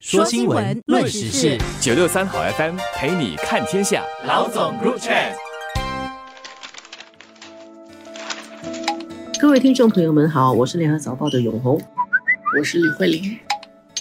说新闻，论时事，九六三好 FM 陪你看天下。老总 Group Chat，各位听众朋友们好，我是联合早报的永红，我是李慧玲。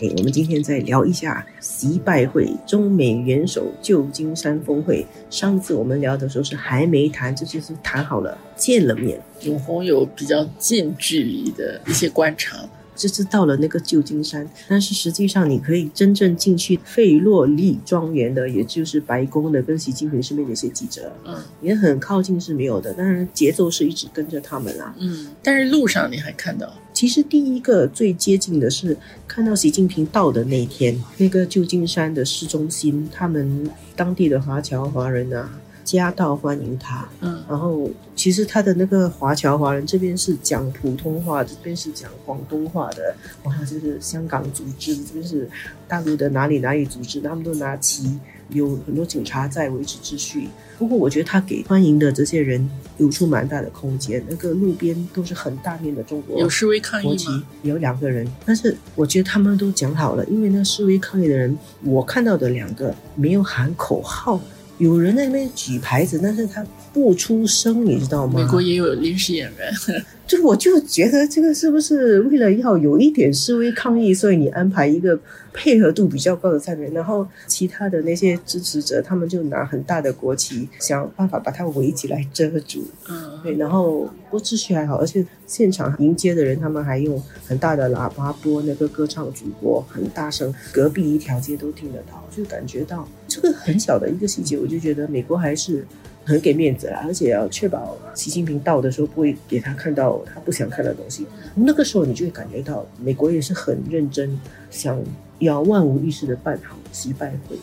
哎，我们今天再聊一下习拜会，中美元首旧金山峰会。上次我们聊的时候是还没谈，这就是谈好了，见了面。永红有比较近距离的一些观察。这次到了那个旧金山，但是实际上你可以真正进去费洛利庄园的，也就是白宫的，跟习近平身边的一些记者，嗯，也很靠近是没有的，但是节奏是一直跟着他们啦，嗯，但是路上你还看到，其实第一个最接近的是看到习近平到的那天，那个旧金山的市中心，他们当地的华侨华人啊。夹道欢迎他，嗯，然后其实他的那个华侨华人这边是讲普通话，这边是讲广东话的，哇，就是香港组织，这边是大陆的哪里哪里组织，他们都拿旗，有很多警察在维持秩序。不过我觉得他给欢迎的这些人留出蛮大的空间，那个路边都是很大面的中国有示威抗议吗？有两个人，但是我觉得他们都讲好了，因为那示威抗议的人，我看到的两个没有喊口号。有人在那边举牌子，但是他不出声，你知道吗？美国也有临时演员。就我就觉得这个是不是为了要有一点示威抗议，所以你安排一个配合度比较高的在那边，然后其他的那些支持者他们就拿很大的国旗，想办法把它围起来遮住。嗯，对，然后不过秩序还好，而且现场迎接的人他们还用很大的喇叭播那个歌唱主播，很大声，隔壁一条街都听得到，就感觉到这个很小的一个细节，我就觉得美国还是。很给面子啦，而且要确保习近平到的时候不会给他看到他不想看的东西。那个时候你就会感觉到美国也是很认真，想要万无一失的办好习拜会。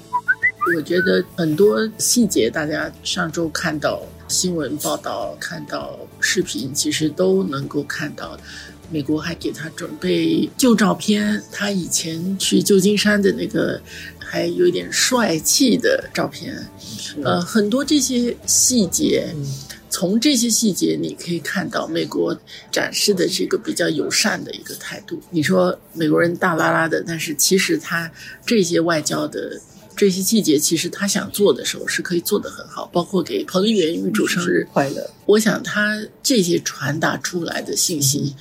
我觉得很多细节，大家上周看到新闻报道、看到视频，其实都能够看到。美国还给他准备旧照片，他以前去旧金山的那个还有一点帅气的照片，呃，很多这些细节，从这些细节你可以看到美国展示的是一个比较友善的一个态度。你说美国人大拉拉的，但是其实他这些外交的这些细节，其实他想做的时候是可以做得很好，包括给彭丽媛预祝生日快乐。我想他这些传达出来的信息。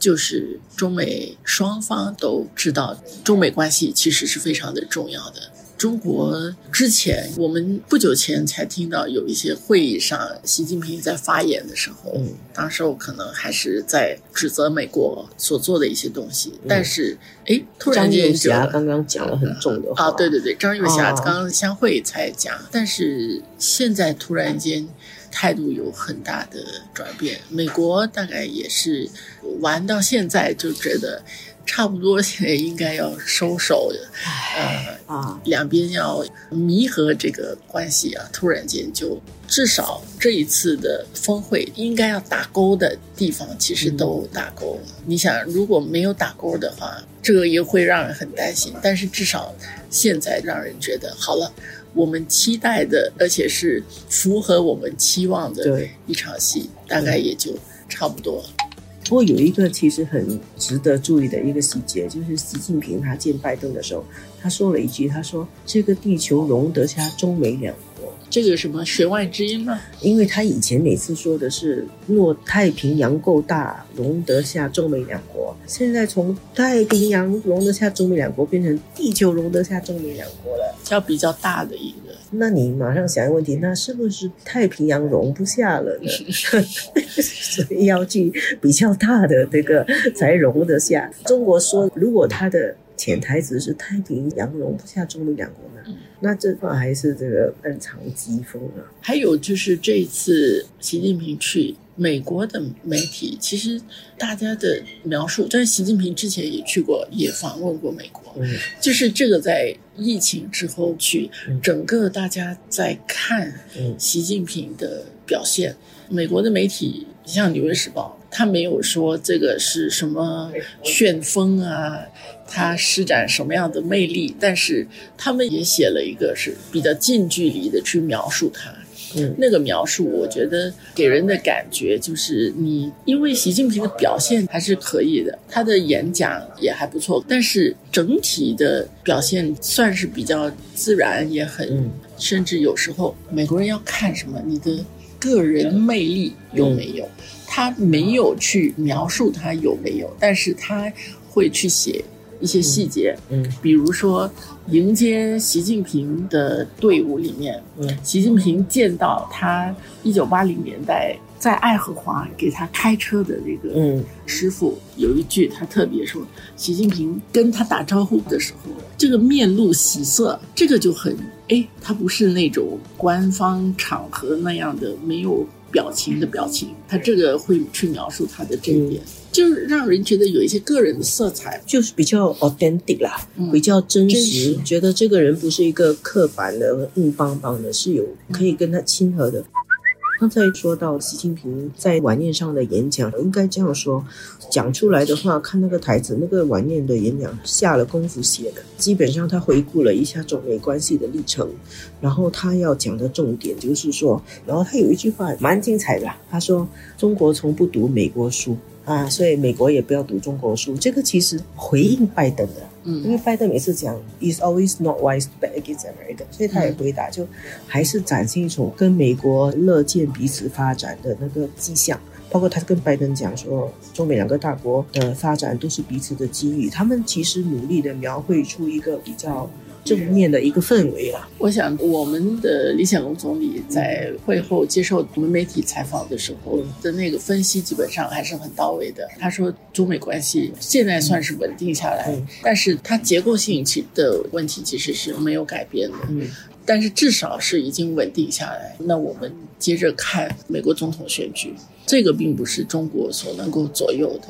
就是中美双方都知道，中美关系其实是非常的重要的。中国之前，我们不久前才听到有一些会议上，习近平在发言的时候，嗯，当时我可能还是在指责美国所做的一些东西。但是，哎，突然间，张又刚刚讲了很重的话啊，对对对，张玉霞刚刚相会才讲，但是现在突然间。态度有很大的转变，美国大概也是玩到现在就觉得差不多，现在应该要收手，呃啊，两边要弥合这个关系啊。突然间就至少这一次的峰会应该要打勾的地方，其实都打勾了。你想，如果没有打勾的话，这个也会让人很担心。但是至少现在让人觉得好了。我们期待的，而且是符合我们期望的一场戏，大概也就差不多。不过有一个其实很值得注意的一个细节，就是习近平他见拜登的时候，他说了一句：“他说这个地球容得下中美两国。”这个什么弦外之音吗？因为他以前每次说的是若太平洋够大，容得下中美两国。现在从太平洋容得下中美两国，变成地球容得下中美两国了，叫比较大的一个。那你马上想一个问题，那是不是太平洋容不下了呢？所以要去比较大的这个才容得下。中国说，如果他的。潜台词是太平洋容不下中美两国呢，那这话还是这个暗藏疾风啊。还有就是这一次习近平去美国的媒体，其实大家的描述，但是习近平之前也去过，也访问过美国，就是这个在疫情之后去，整个大家在看习近平的表现，美国的媒体像《纽约时报》。他没有说这个是什么旋风啊，他施展什么样的魅力，但是他们也写了一个是比较近距离的去描述他。嗯。那个描述，我觉得给人的感觉就是你，因为习近平的表现还是可以的，他的演讲也还不错，但是整体的表现算是比较自然，也很，嗯。甚至有时候美国人要看什么，你的个人魅力有没有？他没有去描述他有没有，但是他会去写一些细节，嗯。比如说迎接习近平的队伍里面，嗯。习近平见到他一九八零年代在爱荷华给他开车的这个嗯。师傅，有一句他特别说，习近平跟他打招呼的时候，这个面露喜色，这个就很哎，他不是那种官方场合那样的没有表情的表情，他这个会去描述他的这一点，就是让人觉得有一些个人的色彩。就是比较 authentic 啦，嗯比较真实觉得这个人不是一个刻板的、硬邦邦的，是有可以跟他亲和的。刚才说到习近平在晚宴上的演讲，应该这样说，讲出来的话，看那个台词，那个晚宴的演讲下了功夫写的，基本上他回顾了一下中美关系的历程，然后他要讲的重点就是说，然后他有一句话蛮精彩的，他说中国从不读美国书。啊，所以美国也不要读中国书，这个其实回应拜登的。嗯因嗯为拜登每次讲 "is always not wise to bet against America"，所以他也回答就还是展现一种跟美国乐见彼此发展的那个迹象。包括他跟拜登讲说，中美两个大国的发展都是彼此的机遇，他们其实努力的描绘出一个比较正面的一个氛围啊。我想，我们的李显龙总理在会后接受我们媒体采访的时候的那个分析，基本上还是很到位的。他说，中美关系现在算是稳定下来，嗯但是它结构性其的问题其实是没有改变的。嗯但是至少是已经稳定下来。那我们接着看美国总统选举，这个并不是中国所能够左右的。